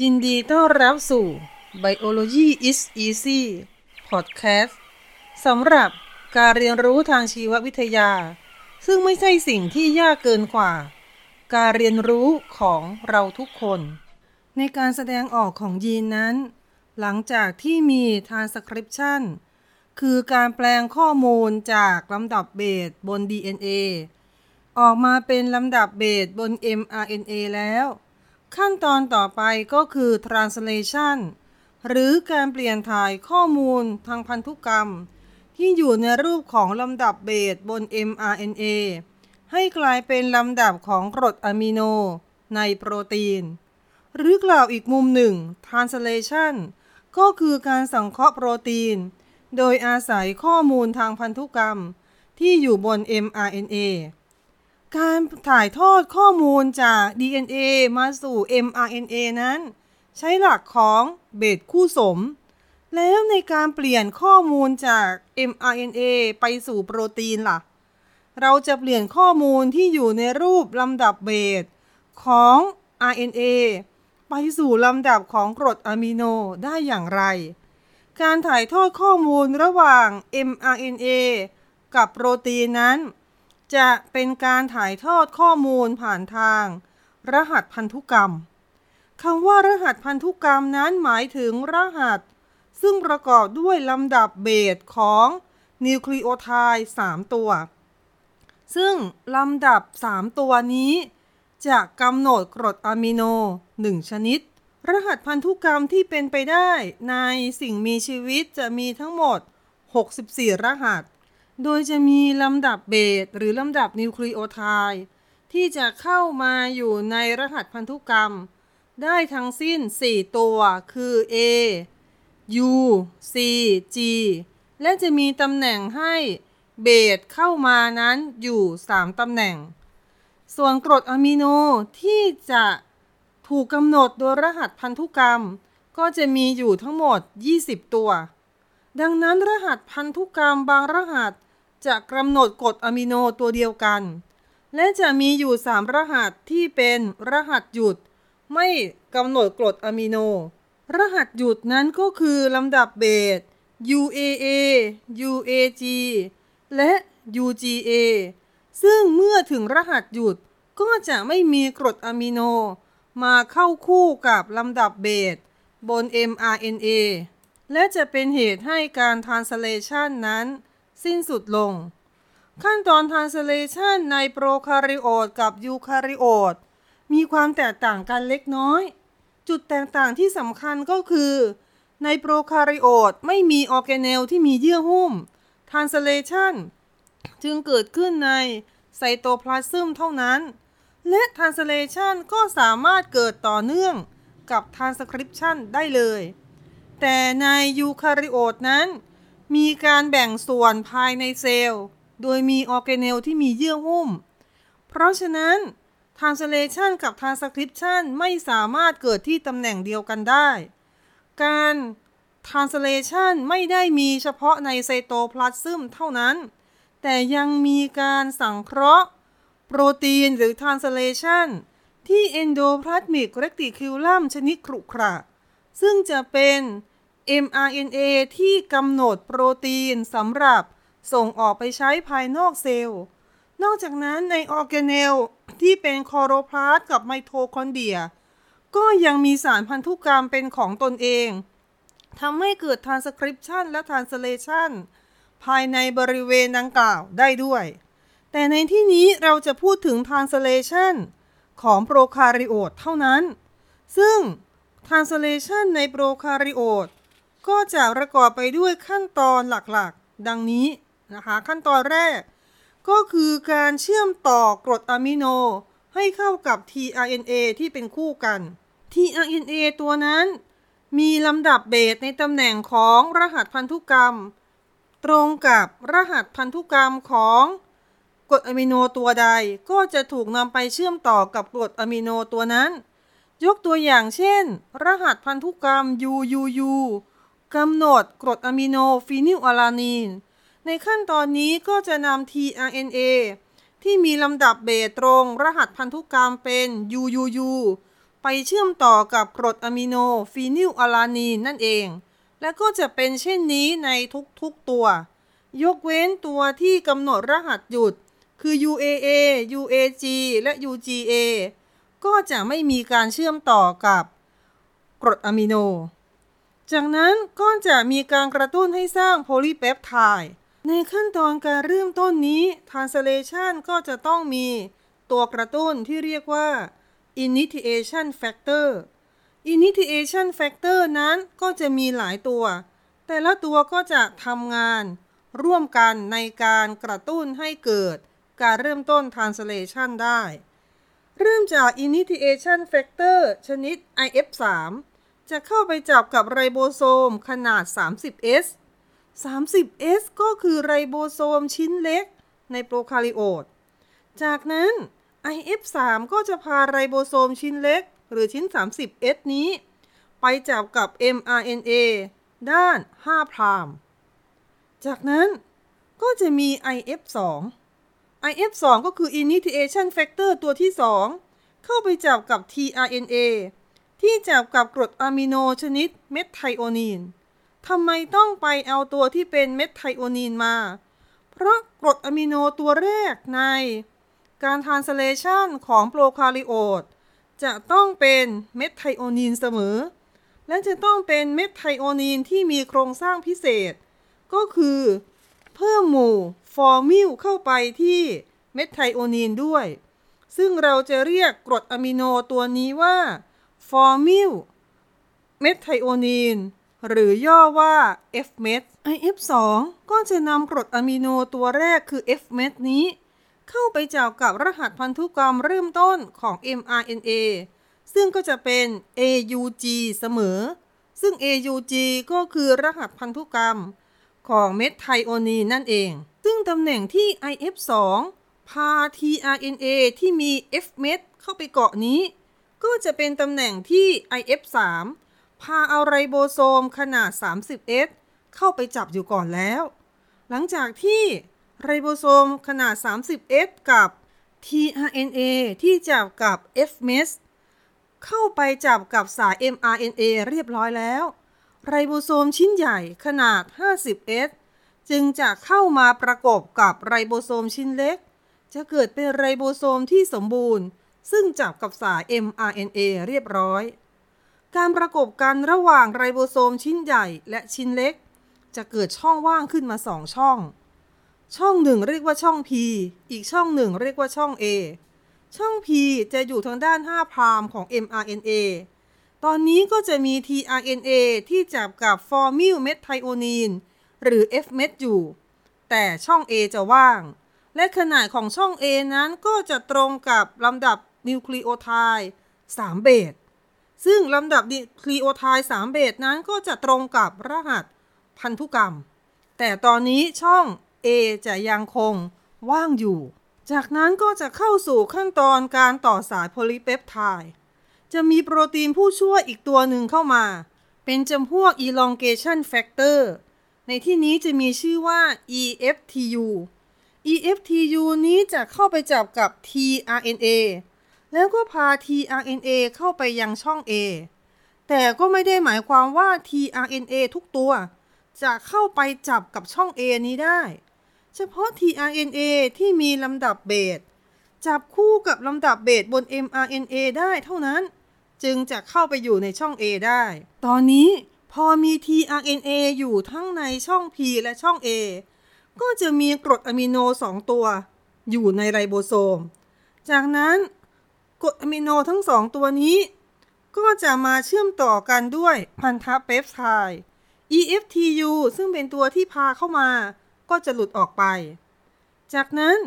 ยินดีต้อนรับสู่ Biology is Easy Podcast สำหรับการเรียนรู้ทางชีววิทยา ซึ่งไม่ใช่สิ่งที่ยากเกินกว่า การเรียนรู้ของเราทุกคน ในการแสดงออกของยีนนั้น หลังจากที่มี transcription คือการแปลงข้อมูลจากลำดับเบสบน DNA ออกมาเป็นลำดับเบสบน mRNA แล้ว ขั้นตอนต่อไปก็คือ translation หรือการเปลี่ยนถ่ายข้อมูลทางพันธุกรรม ที่อยู่ในรูปของลำดับเบสบน mRNA ให้กลายเป็นลำดับของกรดอะมิโนในโปรตีน หรือกล่าวอีกมุมหนึ่ง translation ก็คือการสังเคราะห์โปรตีน โดยอาศัยข้อมูลทางพันธุกรรมที่อยู่บน mRNA การถ่ายทอดข้อมูลจาก DNA มาสู่ mRNA นั้น ใช้หลักของเบสคู่สม แล้วในการเปลี่ยนข้อมูลจาก mRNA ไปสู่โปรตีนล่ะ เราจะเปลี่ยนข้อมูลที่อยู่ในรูปลำดับเบสของ RNA ไปสู่ลำดับของกรดอะมิโนได้อย่างไร การถ่ายทอดข้อมูลระหว่าง mRNA กับโปรตีนนั้น จะเป็นการถ่ายทอดข้อมูลผ่านทาง รหัสพันธุกรรมคำว่ารหัสพันธุกรรมนั้นหมายถึงรหัส ซึ่งประกอบด้วยลำดับเบสของนิวคลีโอไทด์3ตัว ซึ่งลำดับ 3 ตัวนี้ จะกำหนดกรดอะมิโน 1 ชนิด รหัสพันธุกรรมที่เป็นไปได้ในสิ่งมีชีวิตจะมีทั้งหมด 64 รหัส โดยจะมีลำดับเบสหรือลำดับนิวคลีโอไทด์ที่จะเข้ามาอยู่ในรหัสพันธุกรรม ได้ทั้งสิ้น 4 ตัว คือ A U C G และจะมีตำแหน่งให้เบสเข้ามานั้นอยู่ 3 ตำแหน่ง ส่วนกรดอะมิโนที่จะถูกกำหนดโดยรหัสพันธุกรรม ก็จะมีอยู่ทั้งหมด 20 ตัว ดังนั้นรหัสพันธุกรรมบางรหัส จะกำหนดกรดอะมิโนตัวเดียวกัน และจะมีอยู่ 3 รหัสที่เป็นรหัสหยุด ไม่กำหนดกรดอะมิโน รหัสหยุดนั้นก็คือลำดับเบส UAA UAG และ UGA ซึ่งเมื่อถึงรหัสหยุดก็จะไม่มีกรดอะมิโน มาเข้าคู่กับลำดับเบสบน mRNA และจะเป็นเหตุให้การ translation นั้น สิ้นสุดลง ขั้นตอน translation ในโปรคาริโอตกับยูคาริโอตมีความแตกต่างกันเล็กน้อย จุดแตกต่างที่สำคัญก็คือ ในโปรคาริโอตไม่มีออร์แกเนลที่มีเยื่อหุ้ม translation จึงเกิดขึ้นในไซโตพลาซึมเท่านั้น และ translation ก็สามารถเกิดต่อเนื่องกับ transcription ได้เลย แต่ในยูคาริโอตนั้น มีการแบ่งส่วนภายในเซลล์ โดยมีออร์แกเนลที่มีเยื่อหุ้ม เพราะฉะนั้น translation กับ transcription ไม่สามารถเกิดที่ตำแหน่งเดียวกันได้ การ translation ไม่ได้มีเฉพาะในไซโตพลาสซึมเท่านั้น แต่ยังมีการสังเคราะห์ โปรตีนหรือ translation ที่ endoplasmic reticulum ชนิดขรุขระ ซึ่งจะเป็น mRNA ที่กำหนดโปรตีนสำหรับส่งออกไปใช้ภายนอกเซลล์ นอกจากนั้นในออร์แกเนลที่เป็นคลอโรพลาสต์กับไมโทคอนเดรีย ก็ยังมีสารพันธุกรรมเป็นของตนเองทำให้เกิด transcription และ translation ภายในบริเวณดังกล่าวได้ด้วย แต่ในที่นี้เราจะพูดถึง translation ของโปรคาริโอตเท่านั้น ซึ่ง translation ในโปรคาริโอต ก็จะประกอบไปด้วยขั้นตอนหลักๆ ดังนี้นะคะ ขั้นตอนแรก ก็คือการเชื่อมต่อกรดอะมิโน ให้เข้ากับ tRNA ที่เป็นคู่กัน tRNA ตัวนั้น มีลำดับเบสในตำแหน่งของรหัสพันธุกรรม ตรงกับรหัสพันธุกรรมของกรดอะมิโนตัวใดก็จะถูกนำไปเชื่อมต่อกับกรดอะมิโนตัวนั้น ยกตัวอย่างเช่น รหัสพันธุกรรม UUU กำหนดกรดอะมิโนฟีนิลอะลานีน ในขั้นตอนนี้ก็จะนำ tRNA ที่มีลำดับเบสตรงรหัสพันธุกรรมเป็น UUU ไปเชื่อมต่อกับกรดอะมิโนฟีนิลอะลานีนนั่นเอง และก็จะเป็นเช่นนี้ในทุกๆตัว ยกเว้นตัวที่กำหนดรหัสหยุด คือ UAA UAG และ UGA ก็จะไม่มีการเชื่อมต่อกับกรดอะมิโน จากนั้นก็จะมีการกระตุ้นให้สร้างโพลีเปปไทด์ในขั้นตอนการเริ่มต้นนี้ translation ก็จะต้องมีตัวกระตุ้นที่เรียกว่า initiation factor initiation factor นั้นก็จะมีหลายตัว แต่ละตัวก็จะทำงานร่วมกันในการกระตุ้นให้เกิดการเริ่มต้น translation ได้ เริ่มจาก initiation factor ชนิด IF3 จะเข้าไปจับกับไรโบโซมขนาด 30S 30S ก็คือไรโบโซมชิ้นเล็กในโปรคาริโอต จากนั้น IF3 ก็จะพาไรโบโซมชิ้นเล็ก หรือชิ้น 30S นี้ ไปจับกับ mRNA ด้าน 5 prime จากนั้นก็จะมี IF2 IF2 ก็คือ initiation factor ตัวที่ 2 เข้าไปจับกับ tRNA ที่จับกับกรดอะมิโนชนิดเมทไทโอนีนทำไมต้องไปเอาตัวที่เป็นเมทไทโอนีนมา เพราะกรดอะมิโนตัวแรกใน การ translation ของโปรคาริโอตจะต้องเป็นเมทไทโอนีนเสมอ และจะต้องเป็นเมทไทโอนีนที่มีโครงสร้างพิเศษ ก็คือ เพิ่มหมู่ฟอร์มิลเข้าไปที่เมทไทโอนีนด้วย ซึ่งเราจะเรียกกรดอะมิโนตัวนี้ว่า ฟอร์มิลเมทไทโอนีน หรือย่อว่า F-MET IF2 ก็จะนำกรดอะมิโนตัวแรกคือ F-MET นี้ เข้าไปเจับกับรหัสพันธุกรรมเริ่มต้นของ mRNA ซึ่งก็จะเป็น AUG เสมอ ซึ่ง AUG ก็คือรหัสพันธุกรรมของเม็ดไทโอนีนนั่นเอง ซึ่งตำแหน่งที่ IF2 พา tRNA ที่มี F-MET เข้าไปเกาะนี้ ก็จะเป็นตำแหน่งที่ IF3 พาเอาไรโบโซมขนาด 30S เข้าไปจับอยู่ก่อนแล้ว หลังจากที่ไรโบโซมขนาด 30S กับ tRNA ที่จับกับ FMES เข้าไปจับกับสาย mRNA เรียบร้อยแล้ว ไรโบโซมชิ้นใหญ่ขนาด 50S จึงจะเข้ามาประกบกับไรโบโซมชิ้นเล็ก จะเกิดเป็นไรโบโซมที่สมบูรณ์ ซึ่งจับกับสาย mRNA เรียบร้อย การประกบกันระหว่างไรโบโซมชิ้นใหญ่และชิ้นเล็ก จะเกิดช่องว่างขึ้นมาสองช่อง ช่องหนึ่งเรียกว่าช่อง P อีกช่องหนึ่งเรียกว่าช่อง A ช่อง P จะอยู่ทางด้าน 5 prime ของ mRNA ตอนนี้ก็จะมี tRNA ที่จับกับฟอร์มิลเมทไทโอนีนหรือ F-MET อยู่ แต่ช่อง A จะว่าง และขนาดของช่อง A นั้นก็จะตรงกับลำดับ นิวคลีโอไทด์3เบสซึ่งลำดับนิวคลีโอไทด์3เบสนั้นก็จะตรงกับรหัสพันธุกรรม แต่ตอนนี้ช่อง A จะยังคงว่างอยู่ จากนั้นก็จะเข้าสู่ขั้นตอนการต่อสายโพลีเปปไทด์จะมีโปรตีนผู้ช่วยอีกตัวหนึ่งเข้ามา เป็นจำพวก elongation factor ในที่นี้จะมีชื่อว่า EFTU EFTU นี้จะเข้าไปจับกับ tRNA แล้วก็พา tRNA เข้าไปยังช่อง A แต่ก็ไม่ได้หมายความว่า tRNA ทุกตัว จะเข้าไปจับกับช่อง A นี้ได้ เฉพาะ tRNA ที่มีลำดับเบสจับคู่กับลำดับเบสบน mRNA ได้เท่านั้น จึงจะเข้าไปอยู่ในช่อง A ได้ ตอนนี้พอมี tRNA อยู่ทั้งในช่อง P และช่อง A ก็จะมีกรดอะมิโน 2 ตัว อยู่ในไรโบโซม จากนั้น กรดอะมิโนทั้งสองตัวนี้ ก็จะมาเชื่อมต่อกันด้วยพันธะเปปไทด์ EFTU ซึ่งเป็นตัวที่พาเข้ามา ก็จะหลุดออกไป จากนั้น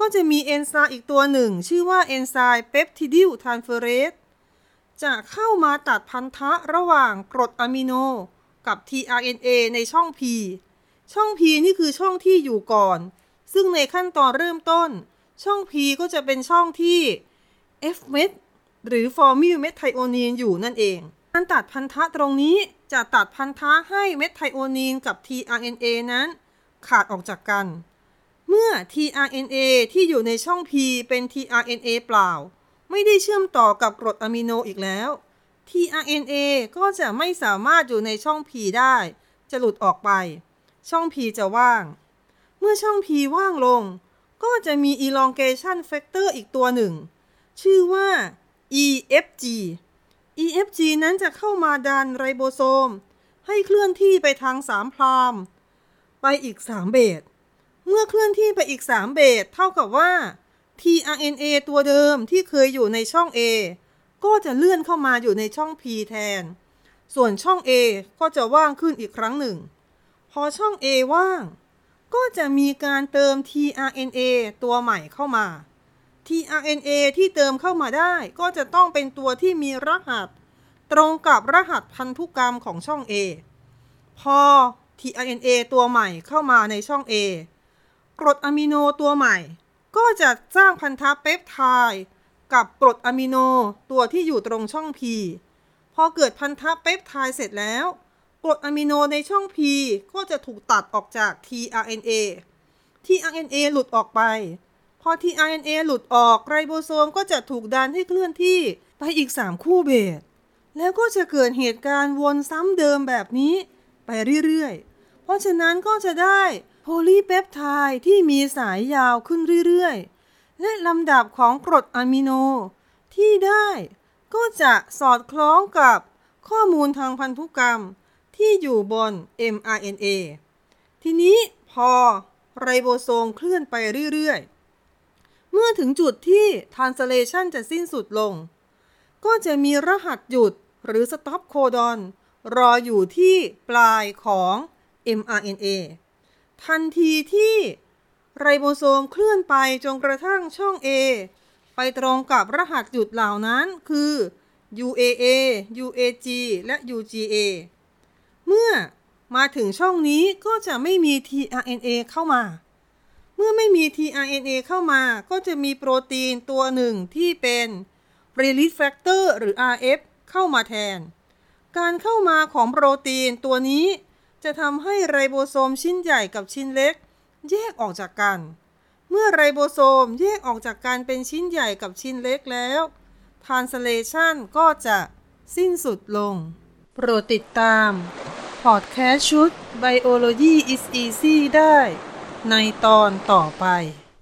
ก็จะมีเอนไซม์อีกตัวหนึ่ง ชื่อว่าเอนไซม์ peptidyl transferase จะเข้ามาตัดพันธะระหว่างกรดอะมิโน กับ tRNA ในช่อง P ช่อง P นี่คือช่องที่อยู่ก่อน ซึ่งในขั้นตอนเริ่มต้น ช่อง P ก็จะเป็นช่องที่ F เม็ดหรือฟอร์มิลเมทไทโอนีนอยู่นั่นเอง การตัดพันธะตรงนี้จะตัดพันธะให้เมทไทโอนีนกับ tRNA นั้นขาดออกจากกัน เมื่อ tRNA ที่อยู่ในช่อง P เป็น tRNA เปล่า ไม่ได้เชื่อมต่อกับกรดอะมิโนอีกแล้ว tRNA ก็จะไม่สามารถอยู่ในช่อง P ได้ จะหลุดออกไป ช่อง P จะว่าง เมื่อช่อง P ว่างลง ก็จะมี elongation factor อีกตัวหนึ่ง ชื่อว่า EFG EFG นั้นจะเข้ามาดันไรโบโซม ให้เคลื่อนที่ไปทางสามพรามไปอีก 3 เบส เมื่อเคลื่อนที่ไปอีก 3 เบส เท่ากับว่า tRNA ตัวเดิมที่เคยอยู่ในช่อง A ก็จะเลื่อนเข้ามาอยู่ในช่อง P แทน ส่วนช่อง A ก็จะว่างขึ้นอีกครั้งหนึ่ง พอช่อง A ว่าง ก็จะมีการเติม tRNA ตัวใหม่เข้ามา tRNA ที่เติมเข้ามาได้ ก็จะต้องเป็นตัวที่มีรหัส ตรงกับรหัสพันธุกรรมของช่อง A พอ tRNA ตัวใหม่เข้ามาในช่อง A กรดอะมิโนตัวใหม่ ก็จะสร้างพันธะเปปไทด์กับกรดอะมิโนตัวที่อยู่ตรงช่อง P พอเกิดพันธะเปปไทด์เสร็จแล้ว กรดอะมิโนในช่อง P ก็จะถูกตัดออกจาก tRNA tRNA หลุดออกไป อ tRNA หลุดออกไรโบโซมก็จะถูกดันให้เคลื่อนที่ไปอีก 3 คู่เบสแล้วก็จะเกิดเหตุการณ์วนซ้ำเดิมแบบนี้ไปเรื่อยๆ เพราะฉะนั้นก็จะได้โพลีเปปไทด์ที่มีสายยาวขึ้นเรื่อยๆ และลำดับของกรดอะมิโน ที่ได้ก็จะสอดคล้องกับข้อมูลทางพันธุกรรมที่อยู่บน mRNA ทีนี้พอไรโบโซมเคลื่อนไปเรื่อยๆ เมื่อถึงจุดที่ translation จะสิ้นสุดลง ก็จะมีรหัสหยุดหรือ stop codon รออยู่ที่ปลายของ mRNA ทันทีที่ไรโบโซมเคลื่อนไปจนกระทั่งช่อง A ไปตรงกับรหัสหยุดเหล่านั้นคือ UAA UAG และ UGA เมื่อมาถึงช่องนี้ก็จะไม่มี tRNA เข้ามา เมื่อไม่มี tRNA เข้ามาก็จะมีโปรตีนตัวหนึ่งที่เป็น release factor หรือ RF เข้ามาแทน การเข้ามาของโปรตีนตัวนี้ จะทำให้ไรโบโซมชิ้นใหญ่กับชิ้นเล็ก แยกออกจากกัน เมื่อไรโบโซมแยกออกจากกันเป็นชิ้นใหญ่กับชิ้นเล็กแล้ว translation ก็จะสิ้นสุดลง โปรดติดตาม พอดแคสต์ชุด Biology is Easy ได้ ในตอนต่อไป